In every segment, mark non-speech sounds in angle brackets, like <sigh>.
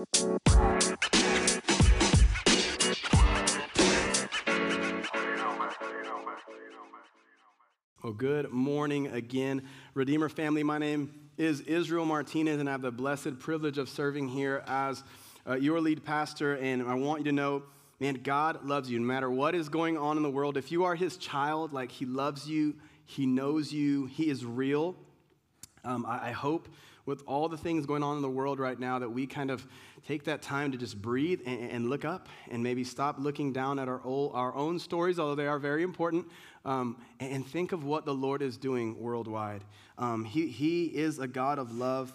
Well, good morning again, Redeemer family. My name is Israel Martinez, and I have the blessed privilege of serving here as uh, your lead pastor. And I want you to know, man, God loves you no matter what is going on in the world. If you are His child, like He loves you, He knows you, He is real. Um, I, I hope with all the things going on in the world right now that we kind of take that time to just breathe and, and look up and maybe stop looking down at our, old, our own stories, although they are very important, um, and think of what the Lord is doing worldwide. Um, he, he is a God of love.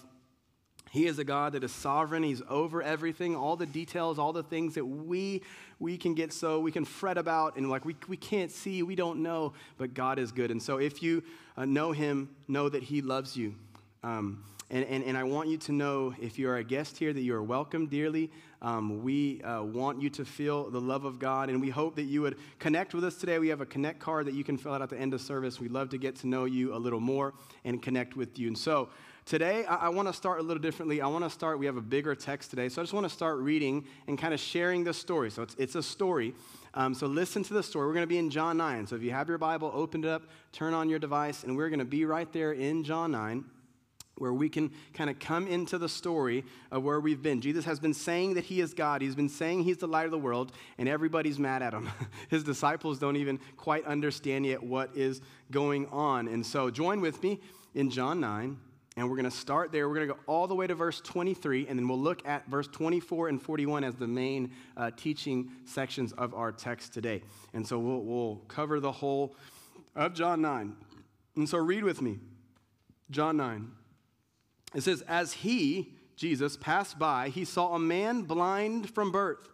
He is a God that is sovereign. He's over everything, all the details, all the things that we we can get so we can fret about and like we, we can't see, we don't know, but God is good. And so if you uh, know Him, know that He loves you. Um, and, and, and I want you to know if you're a guest here that you are welcome dearly. Um, we uh, want you to feel the love of God, and we hope that you would connect with us today. We have a connect card that you can fill out at the end of service. We'd love to get to know you a little more and connect with you. And so today, I, I want to start a little differently. I want to start, we have a bigger text today, so I just want to start reading and kind of sharing the story. So it's, it's a story. Um, so listen to the story. We're going to be in John 9. So if you have your Bible, open it up, turn on your device, and we're going to be right there in John 9 where we can kind of come into the story of where we've been. Jesus has been saying that he is God. He's been saying he's the light of the world, and everybody's mad at him. <laughs> His disciples don't even quite understand yet what is going on. And so join with me in John 9, and we're going to start there. We're going to go all the way to verse 23, and then we'll look at verse 24 and 41 as the main uh, teaching sections of our text today. And so we'll, we'll cover the whole of John 9. And so read with me John 9. It says, As he, Jesus, passed by, he saw a man blind from birth.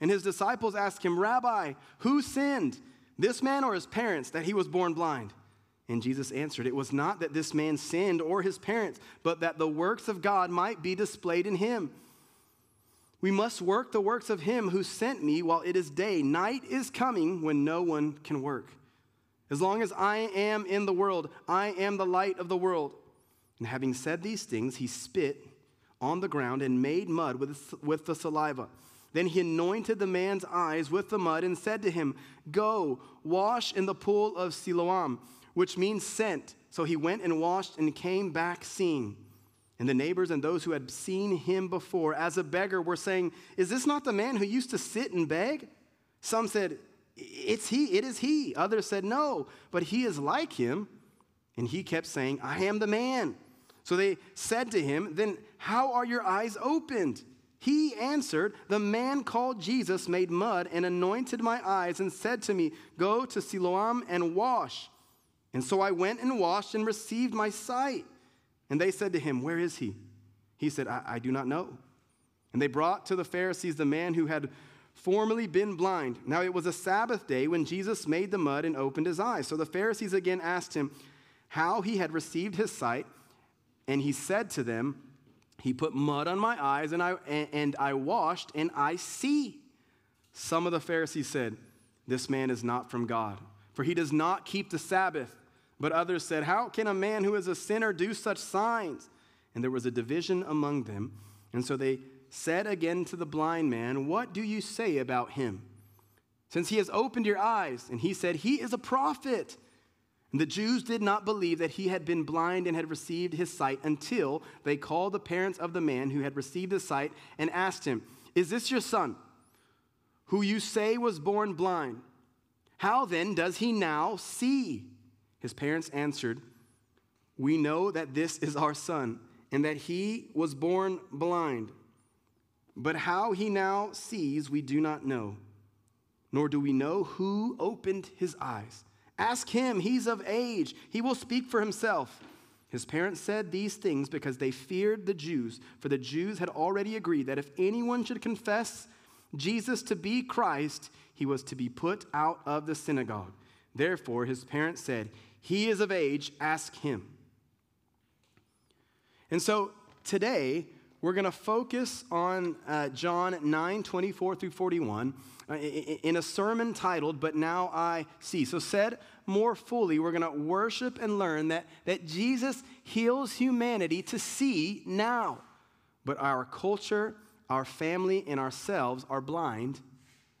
And his disciples asked him, Rabbi, who sinned, this man or his parents, that he was born blind? And Jesus answered, It was not that this man sinned or his parents, but that the works of God might be displayed in him. We must work the works of him who sent me while it is day. Night is coming when no one can work. As long as I am in the world, I am the light of the world. And having said these things, he spit on the ground and made mud with, with the saliva. Then he anointed the man's eyes with the mud and said to him, Go, wash in the pool of Siloam, which means sent. So he went and washed and came back seeing. And the neighbors and those who had seen him before as a beggar were saying, Is this not the man who used to sit and beg? Some said, It's he, it is he. Others said, No, but he is like him. And he kept saying, I am the man. So they said to him, Then how are your eyes opened? He answered, The man called Jesus made mud and anointed my eyes and said to me, Go to Siloam and wash. And so I went and washed and received my sight. And they said to him, Where is he? He said, I, I do not know. And they brought to the Pharisees the man who had formerly been blind. Now it was a Sabbath day when Jesus made the mud and opened his eyes. So the Pharisees again asked him how he had received his sight. And he said to them, He put mud on my eyes, and I, and I washed, and I see. Some of the Pharisees said, This man is not from God, for he does not keep the Sabbath. But others said, How can a man who is a sinner do such signs? And there was a division among them. And so they said again to the blind man, What do you say about him? Since he has opened your eyes. And he said, He is a prophet. The Jews did not believe that he had been blind and had received his sight until they called the parents of the man who had received his sight and asked him, Is this your son, who you say was born blind? How then does he now see? His parents answered, We know that this is our son, and that he was born blind. But how he now sees, we do not know, nor do we know who opened his eyes. Ask him, he's of age. He will speak for himself. His parents said these things because they feared the Jews, for the Jews had already agreed that if anyone should confess Jesus to be Christ, he was to be put out of the synagogue. Therefore, his parents said, He is of age, ask him. And so today, we're going to focus on uh, John 9 24 through 41 uh, in a sermon titled, But Now I See. So, said more fully, we're going to worship and learn that, that Jesus heals humanity to see now. But our culture, our family, and ourselves are blind,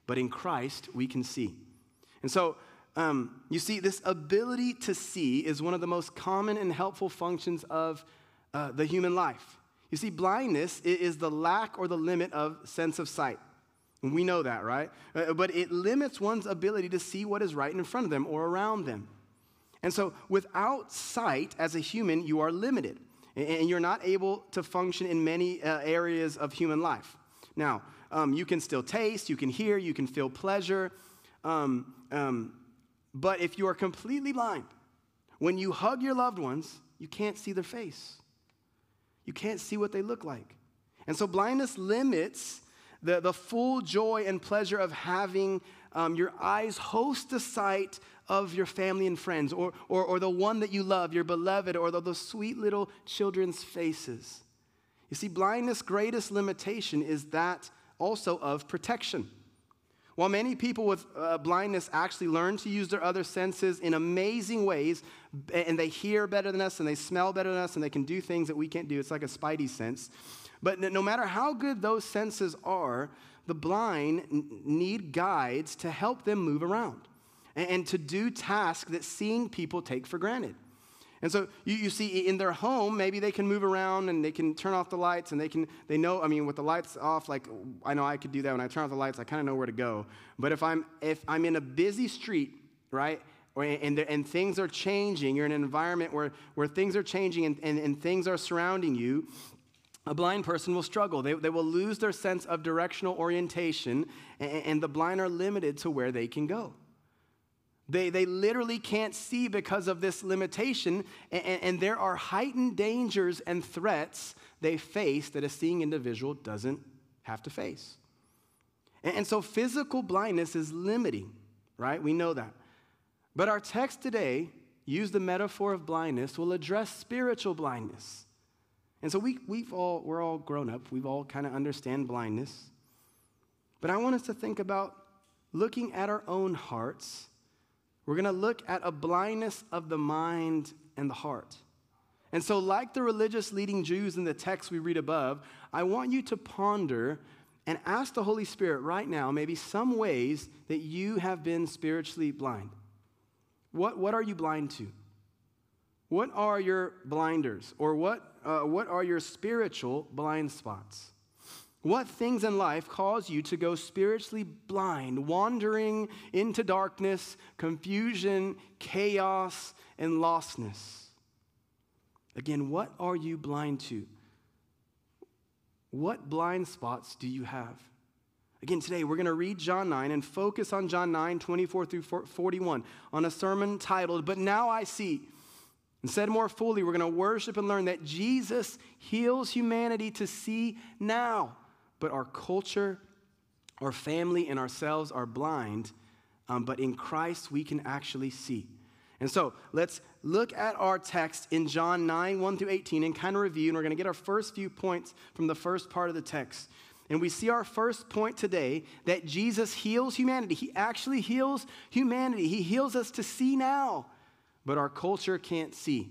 but in Christ we can see. And so, um, you see, this ability to see is one of the most common and helpful functions of uh, the human life. You see, blindness is the lack or the limit of sense of sight. We know that, right? Uh, but it limits one's ability to see what is right in front of them or around them. And so, without sight as a human, you are limited. And you're not able to function in many uh, areas of human life. Now, um, you can still taste, you can hear, you can feel pleasure. Um, um, but if you are completely blind, when you hug your loved ones, you can't see their face. You can't see what they look like. And so blindness limits the, the full joy and pleasure of having um, your eyes host the sight of your family and friends, or, or, or the one that you love, your beloved, or the, the sweet little children's faces. You see, blindness' greatest limitation is that also of protection. While many people with uh, blindness actually learn to use their other senses in amazing ways, and they hear better than us, and they smell better than us, and they can do things that we can't do, it's like a spidey sense. But no matter how good those senses are, the blind need guides to help them move around and to do tasks that seeing people take for granted. And so you, you see in their home, maybe they can move around and they can turn off the lights and they can, they know, I mean, with the lights off, like I know I could do that. When I turn off the lights, I kind of know where to go. But if I'm, if I'm in a busy street, right, or, and, and things are changing, you're in an environment where, where things are changing and, and, and things are surrounding you, a blind person will struggle. They, they will lose their sense of directional orientation, and, and the blind are limited to where they can go. They, they literally can't see because of this limitation, and, and there are heightened dangers and threats they face that a seeing individual doesn't have to face. And, and so physical blindness is limiting, right? We know that. But our text today, use the metaphor of blindness, will address spiritual blindness. And so we, we've all, we're all grown up, we've all kind of understand blindness. But I want us to think about looking at our own hearts we're going to look at a blindness of the mind and the heart. And so, like the religious leading Jews in the text we read above, I want you to ponder and ask the Holy Spirit right now maybe some ways that you have been spiritually blind. What, what are you blind to? What are your blinders? Or what, uh, what are your spiritual blind spots? What things in life cause you to go spiritually blind, wandering into darkness, confusion, chaos, and lostness? Again, what are you blind to? What blind spots do you have? Again, today we're going to read John 9 and focus on John 9, 24 through 41, on a sermon titled, But Now I See. And said more fully, we're going to worship and learn that Jesus heals humanity to see now but our culture, our family, and ourselves are blind. Um, but in Christ, we can actually see. And so let's look at our text in John 9, 1 through 18, and kind of review. And we're going to get our first few points from the first part of the text. And we see our first point today that Jesus heals humanity. He actually heals humanity. He heals us to see now, but our culture can't see.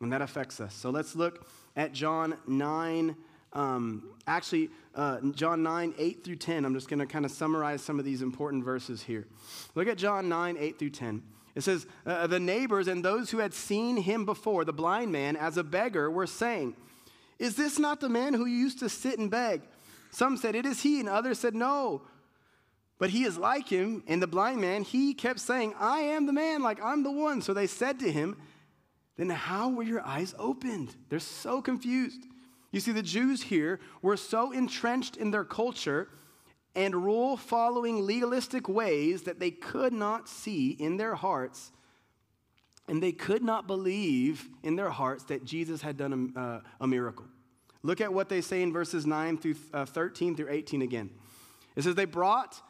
And that affects us. So let's look at John 9, um, actually, uh, John 9, 8 through 10. I'm just going to kind of summarize some of these important verses here. Look at John 9, 8 through 10. It says, uh, The neighbors and those who had seen him before, the blind man, as a beggar, were saying, Is this not the man who used to sit and beg? Some said, It is he, and others said, No. But he is like him. And the blind man, he kept saying, I am the man, like I'm the one. So they said to him, Then how were your eyes opened? They're so confused. You see, the Jews here were so entrenched in their culture and rule following legalistic ways that they could not see in their hearts and they could not believe in their hearts that Jesus had done a, uh, a miracle. Look at what they say in verses 9 through uh, 13 through 18 again. It says, They brought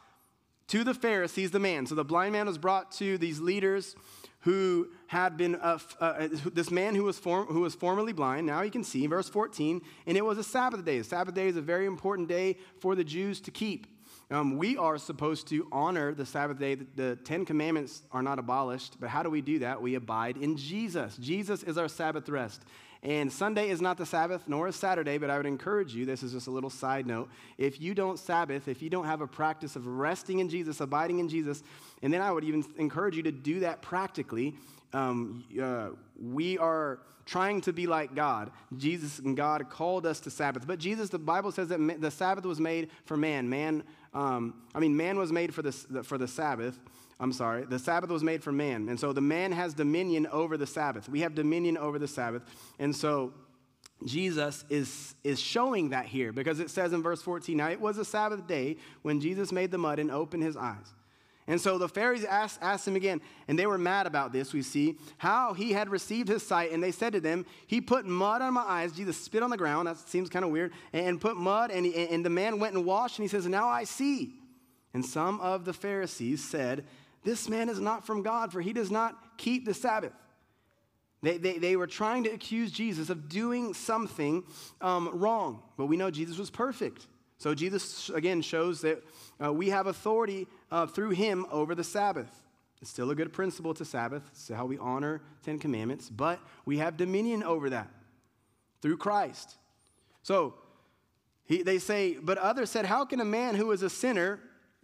to the Pharisees the man. So the blind man was brought to these leaders who had been, uh, uh, this man who was, form, who was formerly blind, now he can see, verse 14, and it was a Sabbath day. The Sabbath day is a very important day for the Jews to keep. Um, we are supposed to honor the Sabbath day. The, the Ten Commandments are not abolished, but how do we do that? We abide in Jesus. Jesus is our Sabbath rest. And Sunday is not the Sabbath, nor is Saturday, but I would encourage you, this is just a little side note. If you don't Sabbath, if you don't have a practice of resting in Jesus, abiding in Jesus, and then I would even encourage you to do that practically, um, uh, we are trying to be like God. Jesus and God called us to Sabbath. But Jesus, the Bible says that the Sabbath was made for man. Man, um, I mean, man was made for the, for the Sabbath. I'm sorry, the Sabbath was made for man. And so the man has dominion over the Sabbath. We have dominion over the Sabbath. And so Jesus is, is showing that here because it says in verse 14, now it was a Sabbath day when Jesus made the mud and opened his eyes. And so the Pharisees asked, asked him again, and they were mad about this, we see, how he had received his sight. And they said to them, He put mud on my eyes. Jesus spit on the ground. That seems kind of weird. And put mud, and, and the man went and washed, and he says, Now I see. And some of the Pharisees said, this man is not from God, for he does not keep the Sabbath. They, they, they were trying to accuse Jesus of doing something um, wrong, but we know Jesus was perfect. So Jesus, again, shows that uh, we have authority uh, through him over the Sabbath. It's still a good principle to Sabbath. It's how we honor Ten Commandments, but we have dominion over that through Christ. So he, they say, but others said, How can a man who is a sinner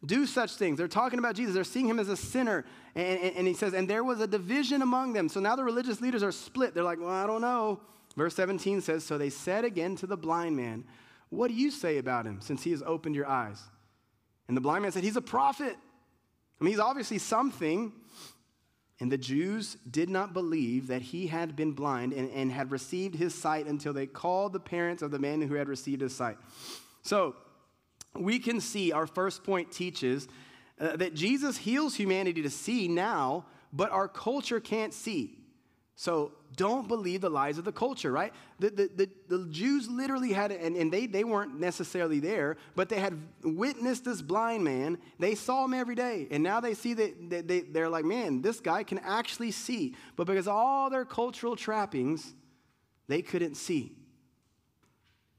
do such things. They're talking about Jesus. They're seeing him as a sinner. And, and, and, he says, and there was a division among them. So now the religious leaders are split. They're like, well, I don't know. Verse 17 says, So they said again to the blind man, What do you say about him since he has opened your eyes? And the blind man said, He's a prophet. I mean, he's obviously something. And the Jews did not believe that he had been blind and, and had received his sight until they called the parents of the man who had received his sight. So, we can see our first point teaches uh, that Jesus heals humanity to see now, but our culture can't see. So don't believe the lies of the culture, right? The, the, the, the, Jews literally had, and, and they, they weren't necessarily there, but they had witnessed this blind man. They saw him every day. And now they see that, that they, they're like, man, this guy can actually see. But because all their cultural trappings, they couldn't see.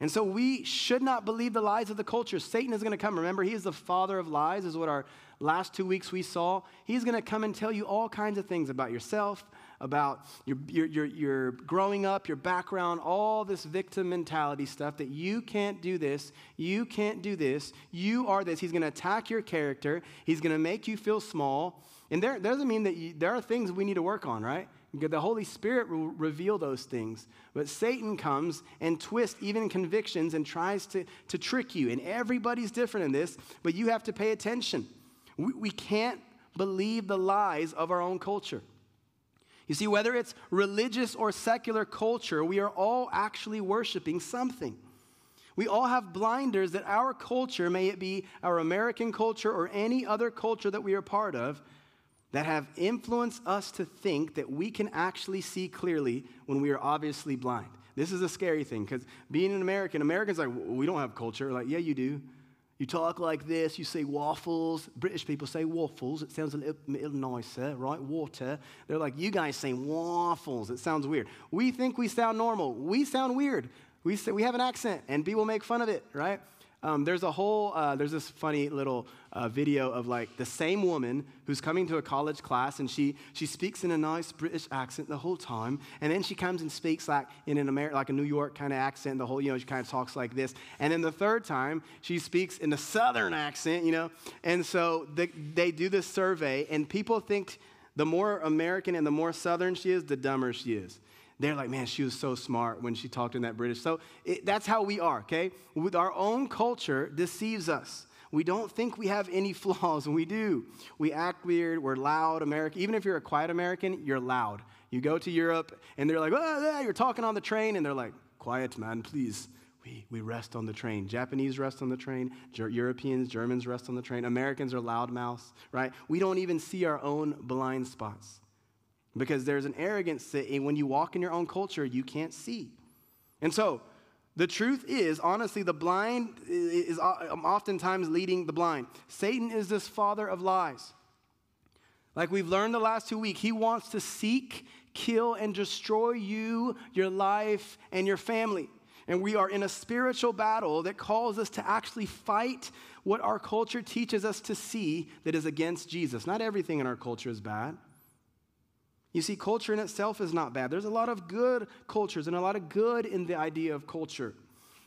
And so we should not believe the lies of the culture. Satan is going to come. Remember, he is the father of lies, is what our last two weeks we saw. He's going to come and tell you all kinds of things about yourself, about your, your, your, your, growing up, your background, all this victim mentality stuff that you can't do this, you can't do this, you are this. He's going to attack your character, he's going to make you feel small. And there, doesn't mean that you, there are things we need to work on, right? The Holy Spirit will reveal those things. But Satan comes and twists even convictions and tries to, to trick you. And everybody's different in this, but you have to pay attention. We, we can't believe the lies of our own culture. You see, whether it's religious or secular culture, we are all actually worshiping something. We all have blinders that our culture, may it be our American culture or any other culture that we are part of, that have influenced us to think that we can actually see clearly when we are obviously blind. This is a scary thing because being an American, Americans like, we don't have culture. Like, yeah, you do. You talk like this, you say waffles. British people say waffles. It sounds a little, little nicer, right? Water. They're like, you guys say waffles. It sounds weird. We think we sound normal. We sound weird. We, say, we have an accent, and people make fun of it, right? Um, there's a whole, uh, there's this funny little uh, video of like the same woman who's coming to a college class and she, she speaks in a nice British accent the whole time. And then she comes and speaks like in an American, like a New York kind of accent, the whole, you know, she kind of talks like this. And then the third time she speaks in a Southern accent, you know. And so the, they do this survey and people think the more American and the more Southern she is, the dumber she is they're like, man, she was so smart when she talked in that British. So it, that's how we are, okay? With our own culture deceives us. We don't think we have any <laughs> flaws, and we do. We act weird, we're loud American. Even if you're a quiet American, you're loud. You go to Europe, and they're like, oh, yeah, you're talking on the train, and they're like, quiet, man, please. We, we rest on the train. Japanese rest on the train. Ger- Europeans, Germans rest on the train. Americans are loudmouths, right? We don't even see our own blind spots because there's an arrogance that when you walk in your own culture, you can't see. And so, the truth is, honestly, the blind is uh, um, oftentimes leading the blind. Satan is this father of lies. Like we've learned the last two weeks, he wants to seek, kill, and destroy you, your life, and your family. And we are in a spiritual battle that calls us to actually fight what our culture teaches us to see that is against Jesus. Not everything in our culture is bad. You see, culture in itself is not bad. There's a lot of good cultures and a lot of good in the idea of culture.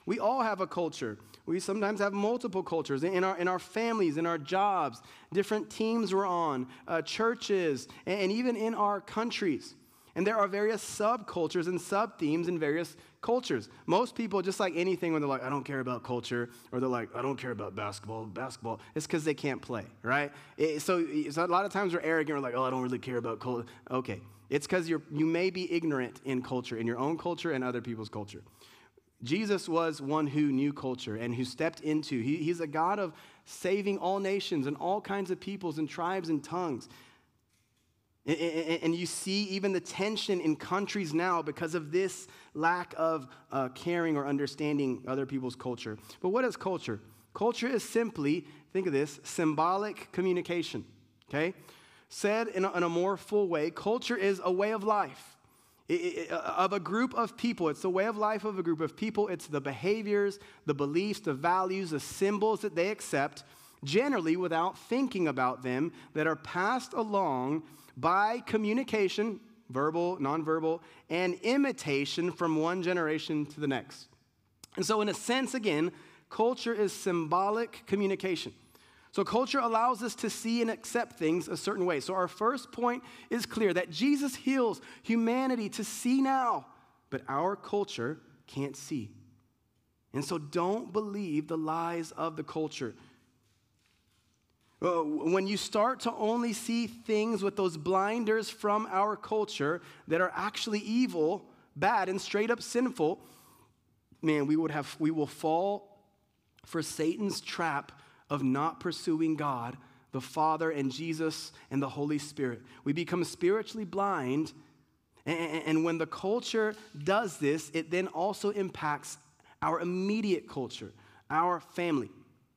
We all have a culture. We sometimes have multiple cultures in our, in our families, in our jobs, different teams we're on, uh, churches, and, and even in our countries. And there are various subcultures and sub themes in various cultures. Most people, just like anything, when they're like, I don't care about culture, or they're like, I don't care about basketball, basketball, it's because they can't play, right? It, so, so, a lot of times we're arrogant, we're like, oh, I don't really care about culture. Okay, it's because you may be ignorant in culture, in your own culture and other people's culture. Jesus was one who knew culture and who stepped into, he, he's a God of saving all nations and all kinds of peoples and tribes and tongues. And you see even the tension in countries now because of this lack of uh, caring or understanding other people's culture. But what is culture? Culture is simply, think of this, symbolic communication, okay? Said in a, more full way, culture is a way of life it, it, of a group of people. It's the way of life of a group of people. It's the behaviors, the beliefs, the values, the symbols that they accept, generally without thinking about them, that are passed along by communication, verbal, nonverbal, and imitation from one generation to the next. And so, in a sense, again, culture is symbolic communication. So, culture allows us to see and accept things a certain way. So, our first point is clear that Jesus heals humanity to see now, but our culture can't see. And so, don't believe the lies of the culture. Uh, when you start to only see things with those blinders from our culture that are actually evil, bad, and straight up sinful, man, we, would have, we will fall for Satan's trap of not pursuing God, the Father, and Jesus and the Holy Spirit. We become spiritually blind, and, and when the culture does this, it then also impacts our immediate culture, our family.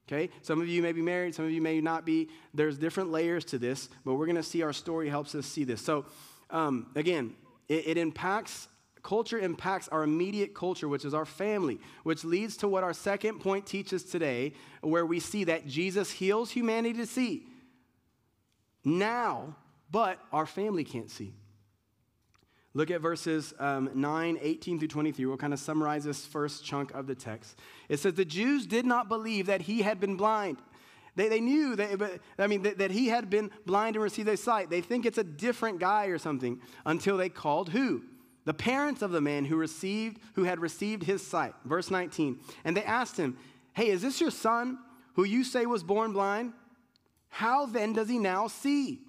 Okay? Some of you may be married, some of you may not be. There's different layers to this, but we're going to see our story helps us see this. So, um, again, it, it impacts, culture impacts our immediate culture, which is our family, which leads to what our second point teaches today, where we see that Jesus heals humanity to see now, but our family can't see. Look at verses um, 9, 18 through 23. We'll kind of summarize this first chunk of the text. It says, The Jews did not believe that he had been blind. They, they knew that, but, I mean, that, that he had been blind and received their sight. They think it's a different guy or something until they called who? The parents of the man who received, who had received his sight. Verse 19. And they asked him, Hey, is this your son who you say was born blind? How then does he now see?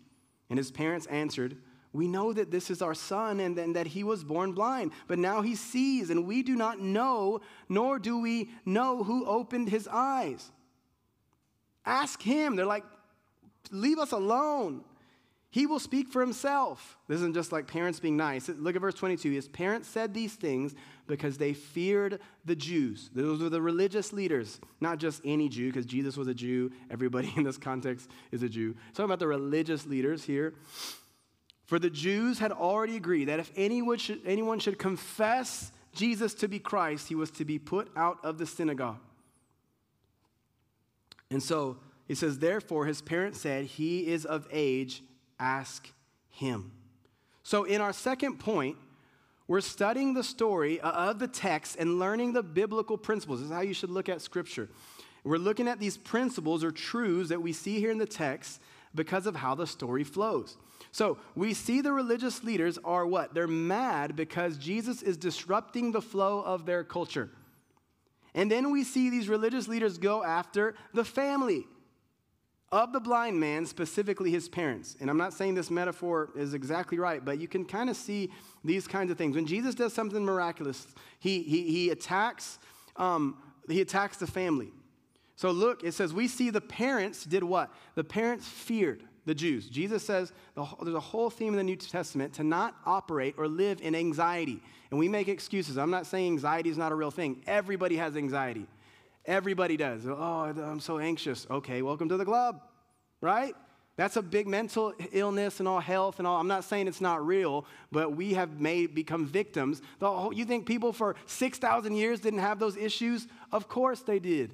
And his parents answered, we know that this is our son and, and that he was born blind, but now he sees, and we do not know, nor do we know who opened his eyes. Ask him. They're like, leave us alone. He will speak for himself. This isn't just like parents being nice. Look at verse 22. His parents said these things because they feared the Jews. Those were the religious leaders, not just any Jew, because Jesus was a Jew. Everybody <laughs> in this context is a Jew. Talking about the religious leaders here. For the Jews had already agreed that if anyone should, anyone should confess Jesus to be Christ, he was to be put out of the synagogue. And so he says, Therefore, his parents said, He is of age, ask him. So, in our second point, we're studying the story of the text and learning the biblical principles. This is how you should look at Scripture. We're looking at these principles or truths that we see here in the text because of how the story flows. So we see the religious leaders are what? They're mad because Jesus is disrupting the flow of their culture. And then we see these religious leaders go after the family of the blind man, specifically his parents. And I'm not saying this metaphor is exactly right, but you can kind of see these kinds of things. When Jesus does something miraculous, he, he, he attacks um, he attacks the family. So look, it says we see the parents did what? The parents feared the Jews. Jesus says the, there's a whole theme in the New Testament to not operate or live in anxiety. And we make excuses. I'm not saying anxiety is not a real thing. Everybody has anxiety. Everybody does. Oh, I'm so anxious. Okay, welcome to the club, right? That's a big mental illness and all health and all. I'm not saying it's not real, but we have made become victims. Whole, you think people for 6,000 years didn't have those issues? Of course they did.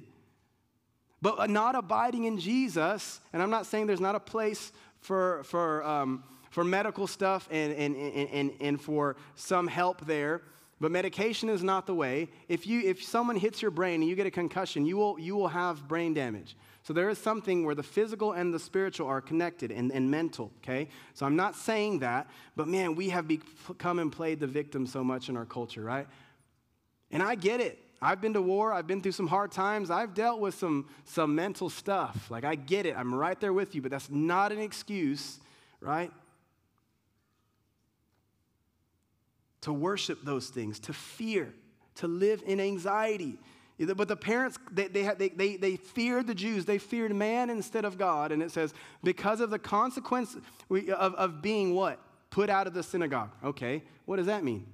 But not abiding in Jesus, and I'm not saying there's not a place for, for, um, for medical stuff and, and, and, and, and for some help there. But medication is not the way. If, you, if someone hits your brain and you get a concussion, you will, you will have brain damage. So there is something where the physical and the spiritual are connected and, and mental, okay? So I'm not saying that, but man, we have become and played the victim so much in our culture, right? And I get it. I've been to war, I've been through some hard times, I've dealt with some, some mental stuff. Like, I get it, I'm right there with you, but that's not an excuse, right? To worship those things, to fear, to live in anxiety. But the parents, they, they, they, they, feared the Jews. They feared man instead of God. And it says, because of the consequence of, of being what? Put out of the synagogue. Okay, what does that mean?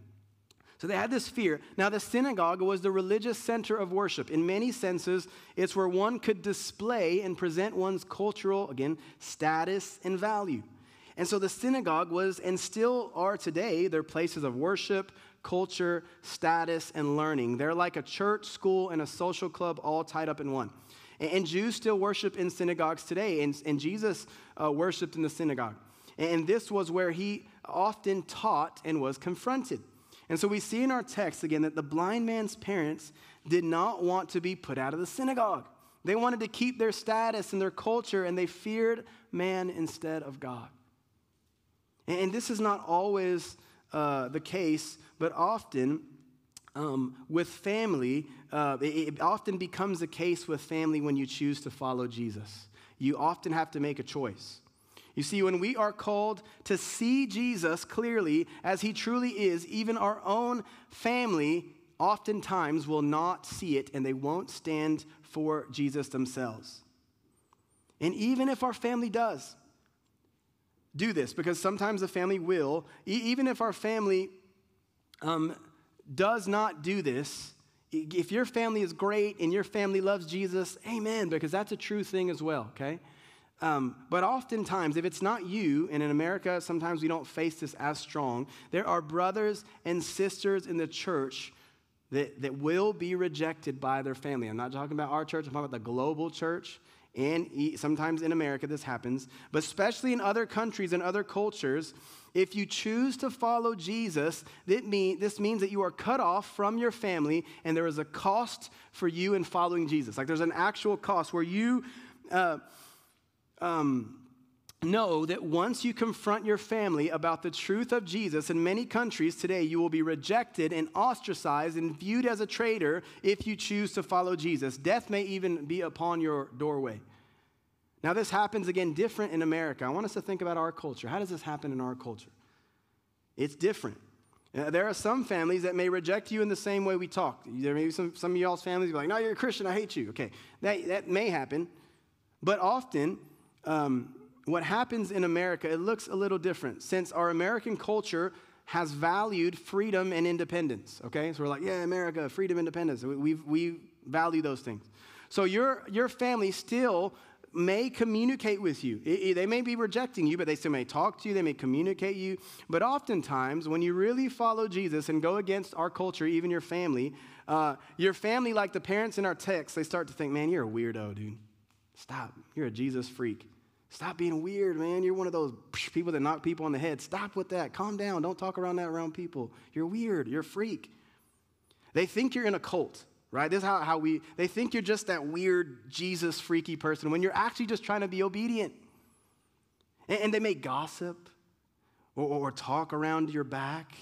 So they had this fear. Now, the synagogue was the religious center of worship. In many senses, it's where one could display and present one's cultural, again, status and value. And so the synagogue was, and still are today, they're places of worship, culture, status, and learning. They're like a church, school, and a social club all tied up in one. And, Jews still worship in synagogues today, and, and Jesus uh, worshiped in the synagogue. And this was where he often taught and was confronted. And so we see in our text again that the blind man's parents did not want to be put out of the synagogue. They wanted to keep their status and their culture, and they feared man instead of God. And this is not always uh, the case, but often um, with family, uh, it, it often becomes the case with family when you choose to follow Jesus. You often have to make a choice. You see, when we are called to see Jesus clearly as he truly is, even our own family oftentimes will not see it and they won't stand for Jesus themselves. And even if our family does do this, because sometimes the family will, even if our family um, does not do this, if your family is great and your family loves Jesus, amen, because that's a true thing as well, okay? Um, but oftentimes, if it's not you, and in America, sometimes we don't face this as strong, there are brothers and sisters in the church that, that will be rejected by their family. I'm not talking about our church, I'm talking about the global church. And sometimes in America, this happens, but especially in other countries and other cultures, if you choose to follow Jesus, mean, this means that you are cut off from your family, and there is a cost for you in following Jesus. Like there's an actual cost where you. Uh, um, know that once you confront your family about the truth of Jesus, in many countries today, you will be rejected and ostracized and viewed as a traitor if you choose to follow Jesus. Death may even be upon your doorway. Now, this happens again different in America. I want us to think about our culture. How does this happen in our culture? It's different. Uh, there are some families that may reject you in the same way we talk. There may be some, some of y'all's families be like, no, you're a Christian, I hate you. Okay, that, that may happen. But often, um, what happens in America, it looks a little different since our American culture has valued freedom and independence. Okay, so we're like, yeah, America, freedom, independence. We, we, we value those things. So your, your family still may communicate with you. It, it, they may be rejecting you, but they still may talk to you, they may communicate you. But oftentimes, when you really follow Jesus and go against our culture, even your family, uh, your family, like the parents in our text, they start to think, man, you're a weirdo, dude. Stop. You're a Jesus freak. Stop being weird, man. You're one of those <laughs> people that knock people on the head. Stop with that. Calm down. Don't talk around that around people. You're weird. You're a freak. They think you're in a cult, right? This is how, how we, they think you're just that weird Jesus freaky person when you're actually just trying to be obedient. And, and they may gossip or, or talk around your back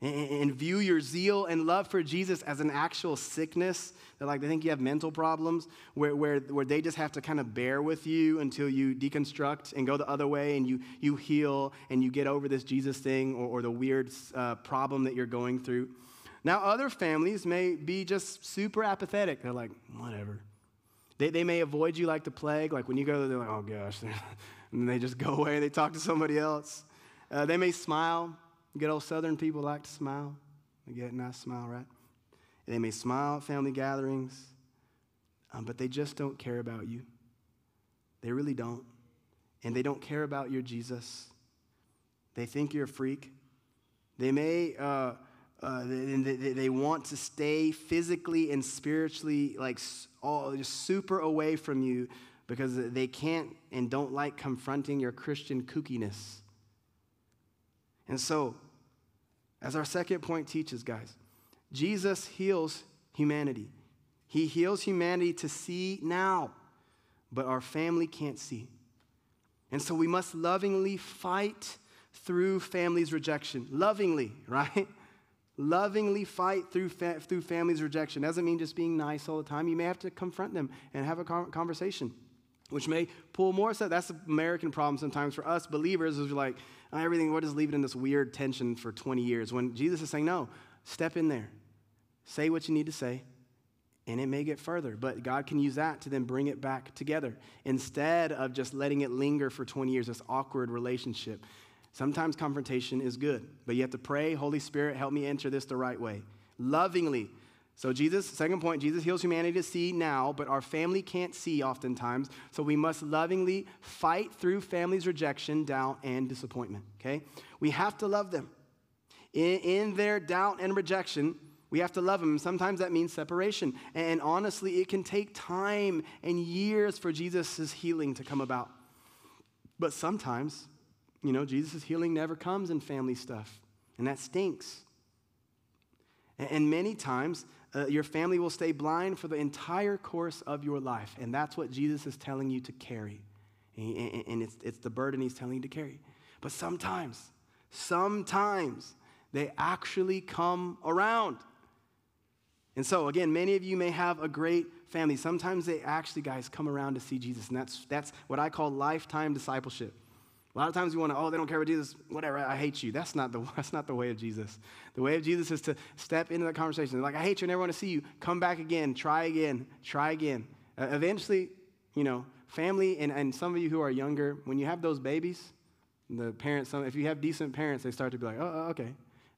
and, view your zeal and love for Jesus as an actual sickness. That like they think you have mental problems where, where, where they just have to kind of bear with you until you deconstruct and go the other way and you, you heal and you get over this Jesus thing or, or the weird uh, problem that you're going through. Now, other families may be just super apathetic. They're like, whatever. They, they may avoid you like the plague. Like when you go, they're like, oh gosh. <laughs> and they just go away and they talk to somebody else. Uh, they may smile. Good old Southern people like to smile. They get a nice smile, right? They may smile at family gatherings, um, but they just don't care about you. They really don't. And they don't care about your Jesus. They think you're a freak. They may, uh, uh, they, they, they, want to stay physically and spiritually, like, all, just super away from you because they can't and don't like confronting your Christian kookiness. And so, as our second point teaches, guys, Jesus heals humanity. He heals humanity to see now, but our family can't see. And so we must lovingly fight through family's rejection. Lovingly, <laughs> right? Lovingly fight through, fa- through family's rejection. Doesn't mean just being nice all the time. You may have to confront them and have a conversation, which may pull more. So that's the American problem sometimes for us believers is like, oh, everything, we'll just leave it in this weird tension for 20 years. When Jesus is saying, no, step in there. Say what you need to say, and it may get further, but God can use that to then bring it back together instead of just letting it linger for 20 years, this awkward relationship. Sometimes confrontation is good, but you have to pray, Holy Spirit, help me enter this the right way. Lovingly. So, Jesus, second point, Jesus heals humanity to see now, but our family can't see oftentimes. So, we must lovingly fight through family's rejection, doubt, and disappointment. Okay? We have to love them. In, in their doubt and rejection, we have to love them. Sometimes that means separation. And honestly, it can take time and years for Jesus' healing to come about. But sometimes, you know, Jesus' healing never comes in family stuff, and that stinks. And many times, uh, your family will stay blind for the entire course of your life. And that's what Jesus is telling you to carry. And it's, it's the burden he's telling you to carry. But sometimes, sometimes, they actually come around. And so, again, many of you may have a great family. Sometimes they actually, guys, come around to see Jesus. And that's, that's what I call lifetime discipleship. A lot of times we want to, oh, they don't care about Jesus, whatever, I hate you. That's not, the, <laughs> that's not the way of Jesus. The way of Jesus is to step into that conversation. Like, I hate you, I never want to see you. Come back again, try again, try again. Uh, eventually, you know, family, and, and some of you who are younger, when you have those babies, the parents, some, if you have decent parents, they start to be like, oh, okay,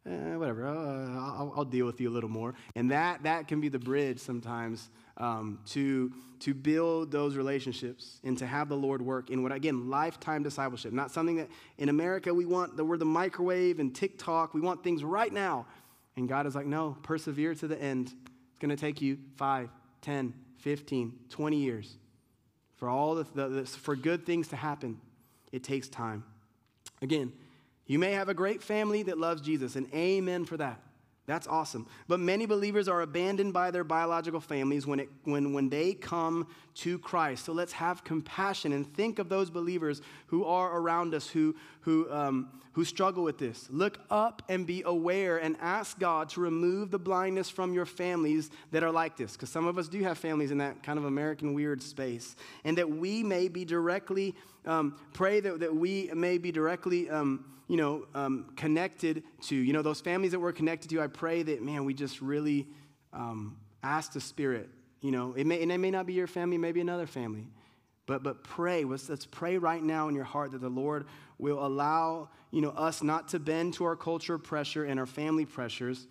eh, whatever, uh, I'll, I'll, deal with you a little more. And that, that can be the bridge sometimes um, to, to build those relationships and to have the Lord work in what, again, lifetime discipleship. Not something that in America we want, the, we're the microwave and TikTok, we want things right now. And God is like, no, persevere to the end. It's going to take you 5, 10, 15, 20 years. For all the, the, the for good things to happen, it takes time. Again, you may have a great family that loves Jesus, and amen for that. That's awesome. But many believers are abandoned by their biological families when, it, when, when they come to Christ. So let's have compassion and think of those believers who are around us who, who, um, who struggle with this. Look up and be aware and ask God to remove the blindness from your families that are like this. Because some of us do have families in that kind of American weird space. And that we may be directly, um, pray that, that we may be directly. Um, you know, um, connected to. You know, those families that we're connected to, I pray that, man, we just really um, ask the Spirit. You know, it may, and it may not be your family, maybe another family. But, but pray. Let's, let's pray right now in your heart that the Lord will allow, you know, us not to bend to our culture pressure and our family pressures.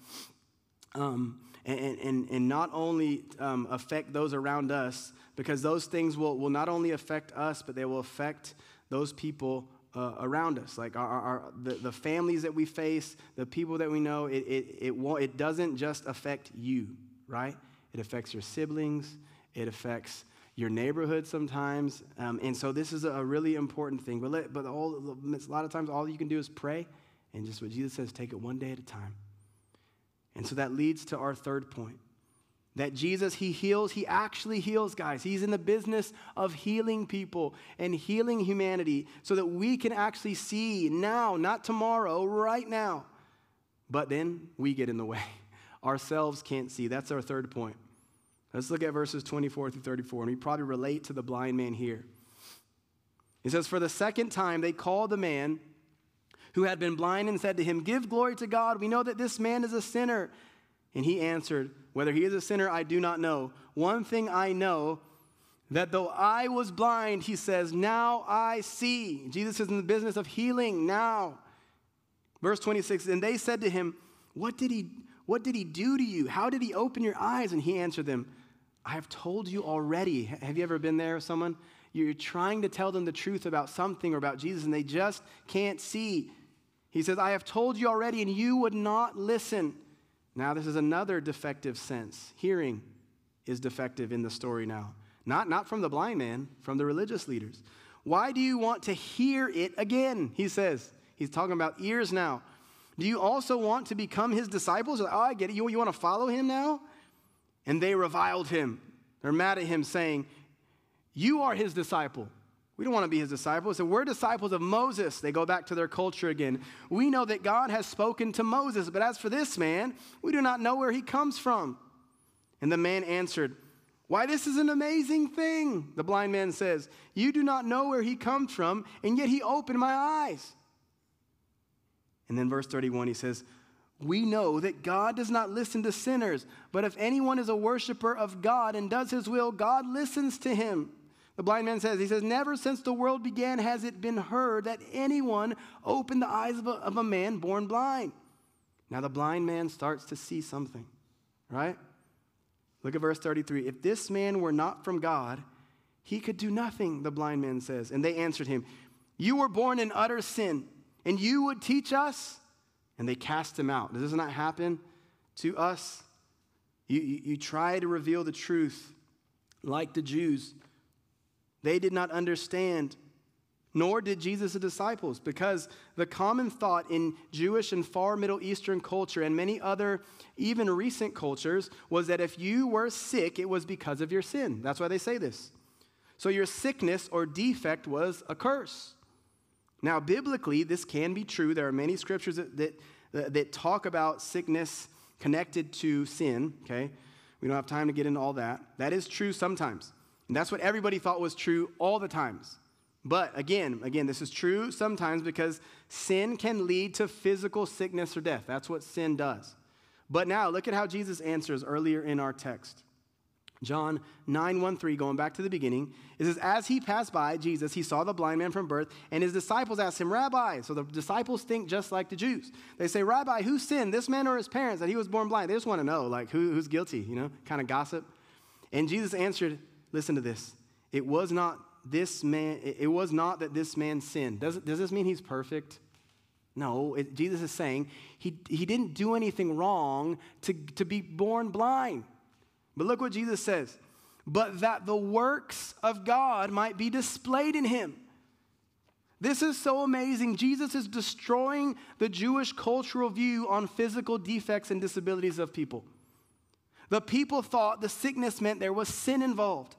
Um, and, and, and not only um, affect those around us, because those things will, will not only affect us, but they will affect those people uh, around us, like our, our, the, the families that we face, the people that we know, it, it, it, won't, it doesn't just affect you, right? It affects your siblings, it affects your neighborhood sometimes. Um, and so this is a really important thing. But, let, but all, a lot of times, all you can do is pray and just what Jesus says, take it one day at a time. And so that leads to our third point that Jesus, He heals, He actually heals, guys. He's in the business of healing people and healing humanity so that we can actually see now, not tomorrow, right now. But then we get in the way. <laughs> Ourselves can't see. That's our third point. Let's look at verses 24 through 34, and we probably relate to the blind man here. He says, For the second time, they called the man who had been blind and said to him, Give glory to God. We know that this man is a sinner. And he answered, Whether he is a sinner, I do not know. One thing I know that though I was blind, he says, Now I see. Jesus is in the business of healing now. Verse 26 And they said to him, What did he, what did he do to you? How did he open your eyes? And he answered them, I have told you already. Have you ever been there with someone? You're trying to tell them the truth about something or about Jesus, and they just can't see. He says, I have told you already, and you would not listen. Now, this is another defective sense. Hearing is defective in the story now. Not, not from the blind man, from the religious leaders. Why do you want to hear it again? He says. He's talking about ears now. Do you also want to become his disciples? oh, I get it. You, you want to follow him now? And they reviled him. They're mad at him, saying, You are his disciple. We don't want to be his disciples. So we're disciples of Moses. They go back to their culture again. We know that God has spoken to Moses, but as for this man, we do not know where he comes from. And the man answered, Why, this is an amazing thing. The blind man says, You do not know where he comes from, and yet he opened my eyes. And then verse 31, he says, We know that God does not listen to sinners, but if anyone is a worshiper of God and does his will, God listens to him. The blind man says, He says, Never since the world began has it been heard that anyone opened the eyes of a, of a man born blind. Now the blind man starts to see something, right? Look at verse 33. If this man were not from God, he could do nothing, the blind man says. And they answered him, You were born in utter sin, and you would teach us? And they cast him out. Does this not happen to us? You, you, you try to reveal the truth like the Jews they did not understand, nor did Jesus' disciples, because the common thought in Jewish and far Middle Eastern culture and many other, even recent cultures, was that if you were sick, it was because of your sin. That's why they say this. So your sickness or defect was a curse. Now, biblically, this can be true. There are many scriptures that, that, that talk about sickness connected to sin, okay? We don't have time to get into all that. That is true sometimes. And that's what everybody thought was true all the times. But again, again, this is true sometimes because sin can lead to physical sickness or death. That's what sin does. But now look at how Jesus answers earlier in our text. John 9 1 3, going back to the beginning, it says, As he passed by, Jesus, he saw the blind man from birth, and his disciples asked him, Rabbi. So the disciples think just like the Jews. They say, Rabbi, who sinned, this man or his parents, that he was born blind? They just want to know, like, who, who's guilty, you know, kind of gossip. And Jesus answered, Listen to this. It was not this man, it was not that this man sinned. Does, does this mean he's perfect? No, it, Jesus is saying he, he didn't do anything wrong to, to be born blind. But look what Jesus says. But that the works of God might be displayed in him. This is so amazing. Jesus is destroying the Jewish cultural view on physical defects and disabilities of people. The people thought the sickness meant there was sin involved.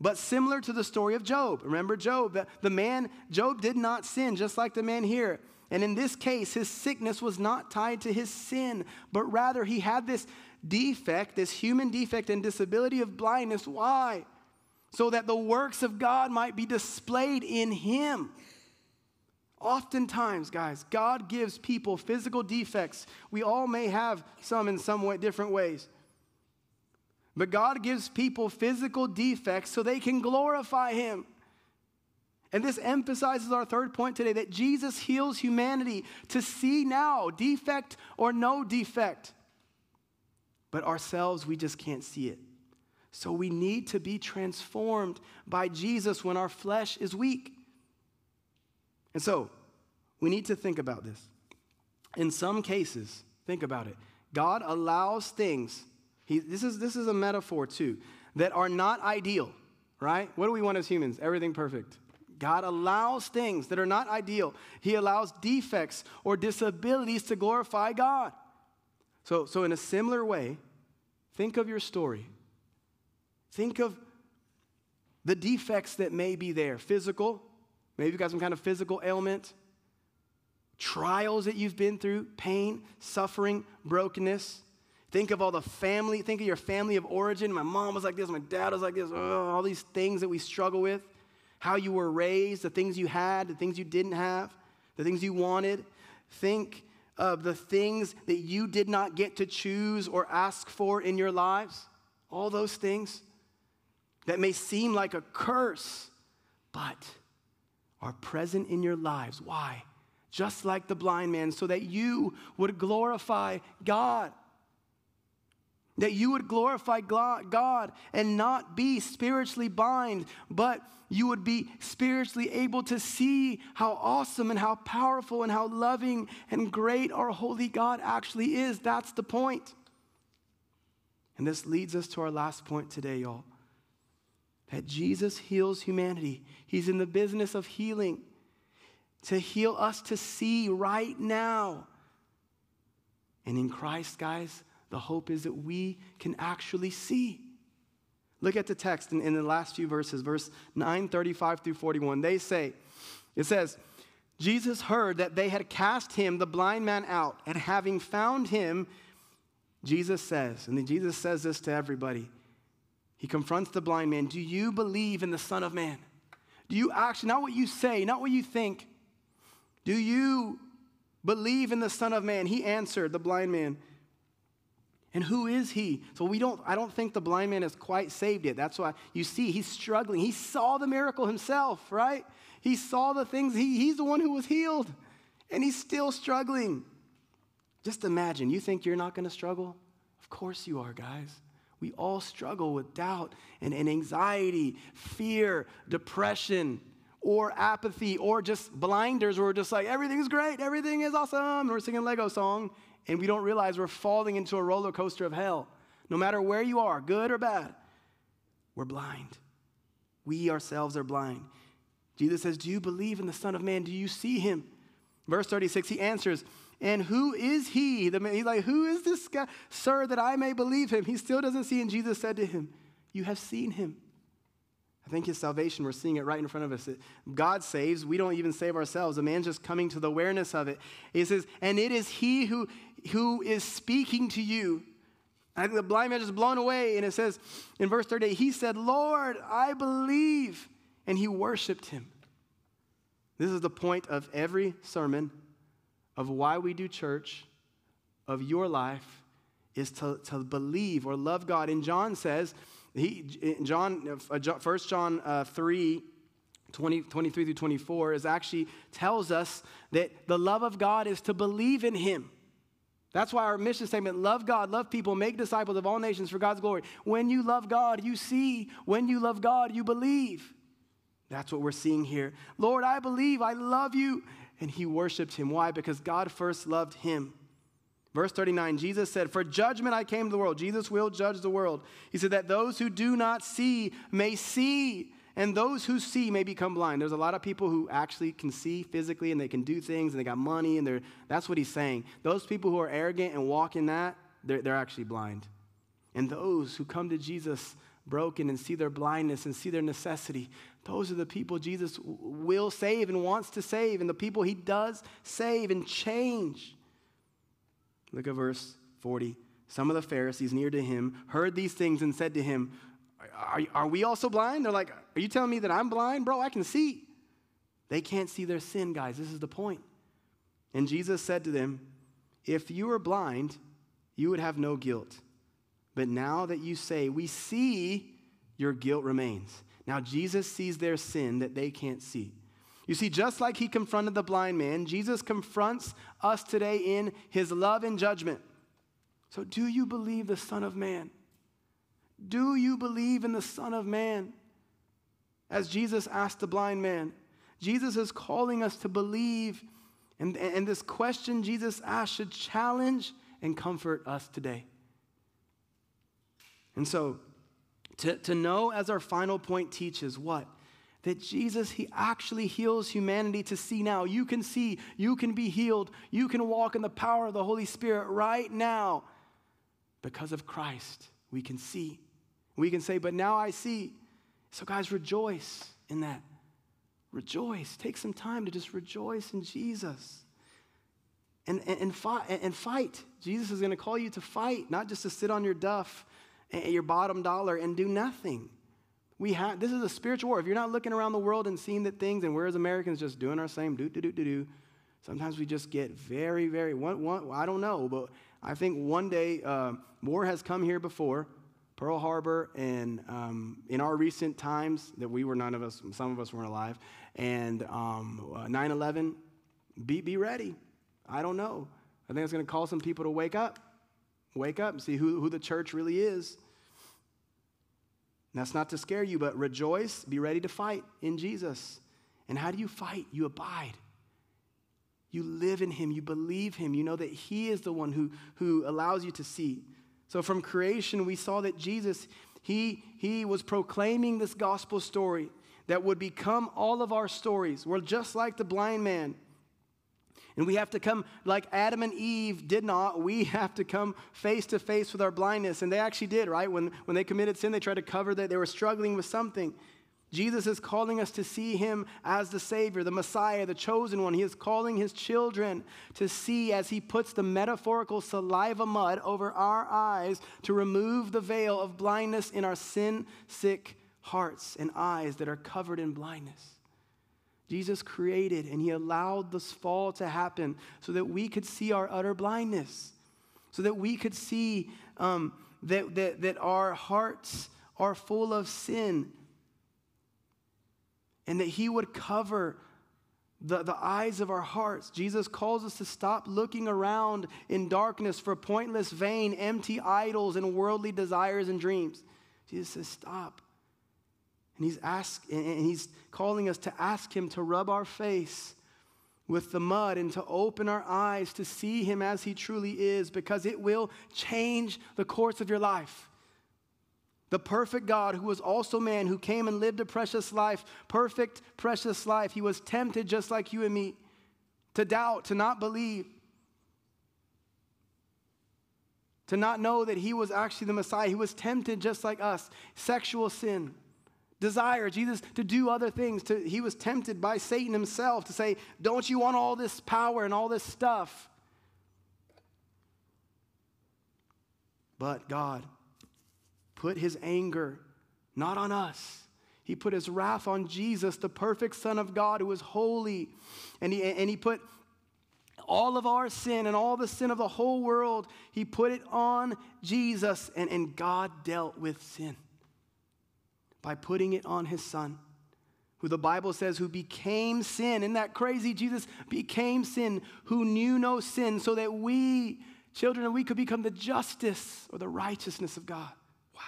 But similar to the story of Job, remember Job, the, man, Job did not sin, just like the man here. And in this case, his sickness was not tied to his sin, but rather he had this defect, this human defect and disability of blindness. Why? So that the works of God might be displayed in him. Oftentimes, guys, God gives people physical defects. We all may have some in some way, different ways. But God gives people physical defects so they can glorify Him. And this emphasizes our third point today that Jesus heals humanity to see now, defect or no defect. But ourselves, we just can't see it. So we need to be transformed by Jesus when our flesh is weak. And so we need to think about this. In some cases, think about it. God allows things he, this, is, this is a metaphor too, that are not ideal, right? What do we want as humans? Everything perfect. God allows things that are not ideal. He allows defects or disabilities to glorify God. So, so in a similar way, think of your story. Think of the defects that may be there physical, maybe you've got some kind of physical ailment, trials that you've been through, pain, suffering, brokenness. Think of all the family, think of your family of origin. My mom was like this, my dad was like this, all these things that we struggle with. How you were raised, the things you had, the things you didn't have, the things you wanted. Think of the things that you did not get to choose or ask for in your lives. All those things that may seem like a curse, but are present in your lives. Why? Just like the blind man, so that you would glorify God that you would glorify God and not be spiritually blind, but you would be spiritually able to see how awesome and how powerful and how loving and great our holy God actually is. That's the point. And this leads us to our last point today, y'all. That Jesus heals humanity. He's in the business of healing. to heal us to see right now. And in Christ, guys, the hope is that we can actually see. Look at the text in, in the last few verses, verse 9, 35 through 41. They say, it says, Jesus heard that they had cast him, the blind man, out, and having found him, Jesus says, and then Jesus says this to everybody. He confronts the blind man Do you believe in the Son of Man? Do you actually, not what you say, not what you think, do you believe in the Son of Man? He answered the blind man. And who is he? So we don't, I don't think the blind man is quite saved yet. That's why you see he's struggling. He saw the miracle himself, right? He saw the things, he, he's the one who was healed, and he's still struggling. Just imagine, you think you're not going to struggle? Of course you are, guys. We all struggle with doubt and, and anxiety, fear, depression, or apathy, or just blinders where we're just like, everything's great, everything is awesome. And we're singing Lego song, and we don't realize we're falling into a roller coaster of hell. No matter where you are, good or bad, we're blind. We ourselves are blind. Jesus says, Do you believe in the Son of Man? Do you see him? Verse 36, he answers, And who is he? The man, he's like, Who is this guy, sir, that I may believe him? He still doesn't see. And Jesus said to him, You have seen him. Think his salvation, we're seeing it right in front of us. God saves, we don't even save ourselves. A man's just coming to the awareness of it. He says, And it is he who, who is speaking to you. I think the blind man is blown away. And it says in verse 38, He said, Lord, I believe and he worshiped him. This is the point of every sermon, of why we do church, of your life, is to, to believe or love God. And John says, he, John, 1 uh, John uh, 3, 20, 23 through 24 is actually tells us that the love of God is to believe in him. That's why our mission statement love God, love people, make disciples of all nations for God's glory. When you love God, you see. When you love God, you believe. That's what we're seeing here. Lord, I believe, I love you. And he worshiped him. Why? Because God first loved him. Verse 39, Jesus said, For judgment I came to the world. Jesus will judge the world. He said that those who do not see may see, and those who see may become blind. There's a lot of people who actually can see physically and they can do things and they got money, and they're, that's what he's saying. Those people who are arrogant and walk in that, they're, they're actually blind. And those who come to Jesus broken and see their blindness and see their necessity, those are the people Jesus will save and wants to save, and the people he does save and change. Look at verse 40. Some of the Pharisees near to him heard these things and said to him, are, are we also blind? They're like, Are you telling me that I'm blind? Bro, I can see. They can't see their sin, guys. This is the point. And Jesus said to them, If you were blind, you would have no guilt. But now that you say, We see, your guilt remains. Now, Jesus sees their sin that they can't see. You see, just like he confronted the blind man, Jesus confronts us today in his love and judgment. So, do you believe the Son of Man? Do you believe in the Son of Man? As Jesus asked the blind man, Jesus is calling us to believe. And, and this question Jesus asked should challenge and comfort us today. And so, to, to know, as our final point teaches, what? That Jesus, He actually heals humanity to see now. You can see, you can be healed, you can walk in the power of the Holy Spirit right now. Because of Christ, we can see. We can say, but now I see. So, guys, rejoice in that. Rejoice. Take some time to just rejoice in Jesus. And, and, and, fight, and fight. Jesus is going to call you to fight, not just to sit on your duff your bottom dollar and do nothing. We have, this is a spiritual war. If you're not looking around the world and seeing that things, and we're as Americans just doing our same do, do, do, do, do, sometimes we just get very, very, one, one, I don't know, but I think one day uh, war has come here before, Pearl Harbor, and um, in our recent times that we were, none of us, some of us weren't alive, and um, uh, 9 11, be, be ready. I don't know. I think it's going to call some people to wake up. Wake up and see who, who the church really is. And that's not to scare you, but rejoice, be ready to fight in Jesus. And how do you fight? You abide. You live in Him, you believe Him, you know that He is the one who, who allows you to see. So from creation, we saw that Jesus, He, he was proclaiming this gospel story that would become all of our stories. We're just like the blind man. And we have to come, like Adam and Eve did not, we <laughs> have to come face to face with our blindness. And they actually did, right? When, when they committed sin, they tried to cover that. They were struggling with something. Jesus is calling us to see him as the Savior, the Messiah, the chosen one. He is calling his children to see as he puts the metaphorical saliva mud over our eyes to remove the veil of blindness in our sin sick hearts and eyes that are covered in blindness. Jesus created and he allowed this fall to happen so that we could see our utter blindness, so that we could see um, that, that, that our hearts are full of sin, and that he would cover the, the eyes of our hearts. Jesus calls us to stop looking around in darkness for pointless, vain, empty idols and worldly desires and dreams. Jesus says, Stop. And he's, ask, and he's calling us to ask him to rub our face with the mud and to open our eyes to see him as he truly is because it will change the course of your life. The perfect God, who was also man, who came and lived a precious life, perfect, precious life. He was tempted just like you and me to doubt, to not believe, to not know that he was actually the Messiah. He was tempted just like us. Sexual sin desire Jesus to do other things. To, he was tempted by Satan himself to say, Don't you want all this power and all this stuff? But God put his anger not on us. He put his wrath on Jesus, the perfect Son of God who was holy. And he, and he put all of our sin and all the sin of the whole world, he put it on Jesus. And, and God dealt with sin by putting it on his son, who the Bible says, who became sin. Isn't that crazy? Jesus became sin, who knew no sin, so that we, children, we could become the justice or the righteousness of God. Wow.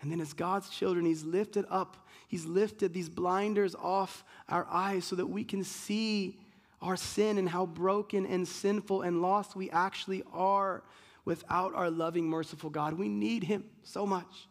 And then, as God's children, He's lifted up, He's lifted these blinders off our eyes so that we can see our sin and how broken and sinful and lost we actually are without our loving, merciful God. We need Him so much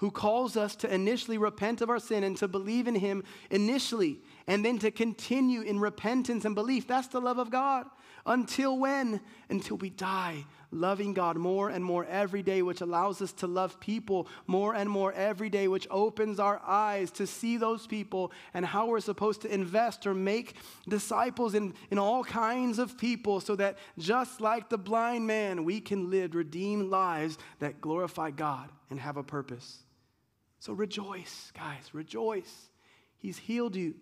who calls us to initially repent of our sin and to believe in him initially, and then to continue in repentance and belief. That's the love of God. Until when? Until we die, loving God more and more every day, which allows us to love people more and more every day, which opens our eyes to see those people and how we're supposed to invest or make disciples in, in all kinds of people so that just like the blind man, we can live redeemed lives that glorify God and have a purpose. So rejoice, guys, rejoice. He's healed you.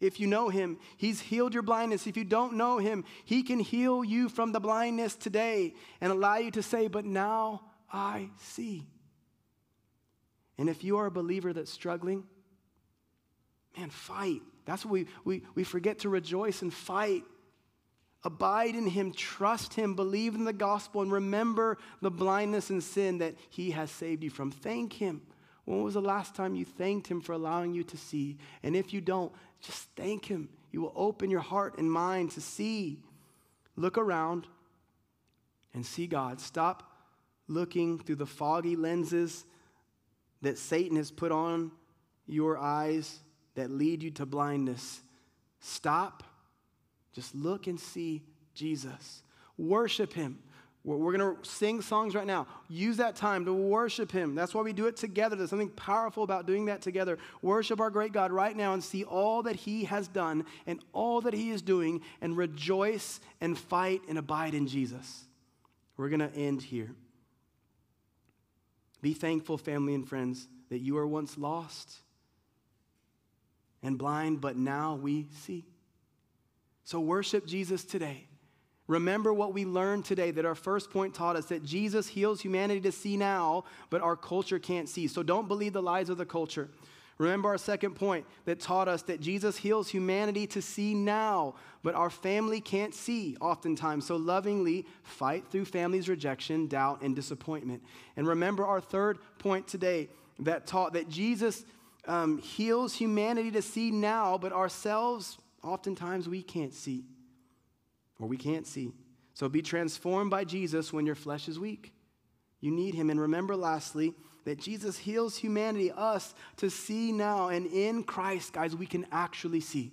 If you know him, he's healed your blindness. If you don't know him, he can heal you from the blindness today and allow you to say, But now I see. And if you are a believer that's struggling, man, fight. That's what we, we, we forget to rejoice and fight. Abide in him, trust him, believe in the gospel, and remember the blindness and sin that he has saved you from. Thank him when was the last time you thanked Him for allowing you to see? And if you don't, just thank Him. He will open your heart and mind to see. Look around and see God. Stop looking through the foggy lenses that Satan has put on your eyes that lead you to blindness. Stop. Just look and see Jesus. Worship Him. We're going to sing songs right now. Use that time to worship Him. That's why we do it together. There's something powerful about doing that together. Worship our great God right now and see all that He has done and all that He is doing and rejoice and fight and abide in Jesus. We're going to end here. Be thankful, family and friends, that you were once lost and blind, but now we see. So worship Jesus today. Remember what we learned today that our first point taught us that Jesus heals humanity to see now, but our culture can't see. So don't believe the lies of the culture. Remember our second point that taught us that Jesus heals humanity to see now, but our family can't see oftentimes. So lovingly fight through family's rejection, doubt, and disappointment. And remember our third point today that taught that Jesus um, heals humanity to see now, but ourselves, oftentimes, we can't see or we can't see. So be transformed by Jesus when your flesh is weak. You need him. And remember, lastly, that Jesus heals humanity, us, to see now. And in Christ, guys, we can actually see.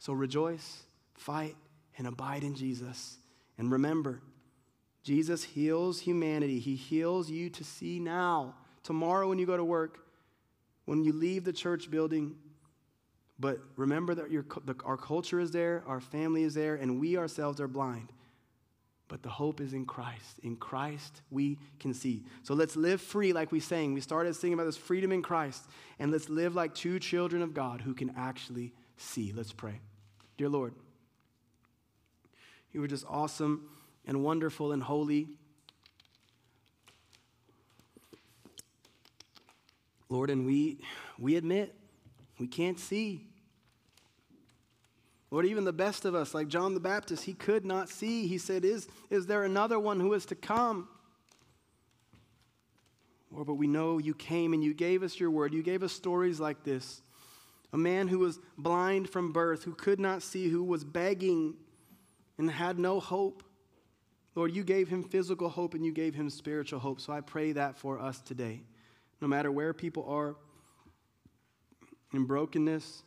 So rejoice, fight, and abide in Jesus. And remember, Jesus heals humanity. He heals you to see now. Tomorrow, when you go to work, when you leave the church building, but remember that your, the, our culture is there, our family is there, and we ourselves are blind. But the hope is in Christ. In Christ, we can see. So let's live free, like we sang. We started singing about this freedom in Christ. And let's live like two children of God who can actually see. Let's pray. Dear Lord, you were just awesome and wonderful and holy. Lord, and we, we admit we can't see. Lord, even the best of us, like John the Baptist, he could not see. He said, Is, is there another one who is to come? Lord, but we know you came and you gave us your word. You gave us stories like this. A man who was blind from birth, who could not see, who was begging and had no hope. Lord, you gave him physical hope and you gave him spiritual hope. So I pray that for us today. No matter where people are in brokenness,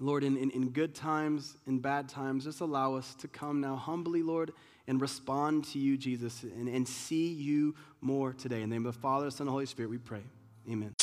Lord, in, in, in, good times, in bad times, just allow us to come now humbly, Lord, and respond to you, Jesus, and, and see you more today. In the name of the Father, Son, and Holy Spirit, we pray. Amen.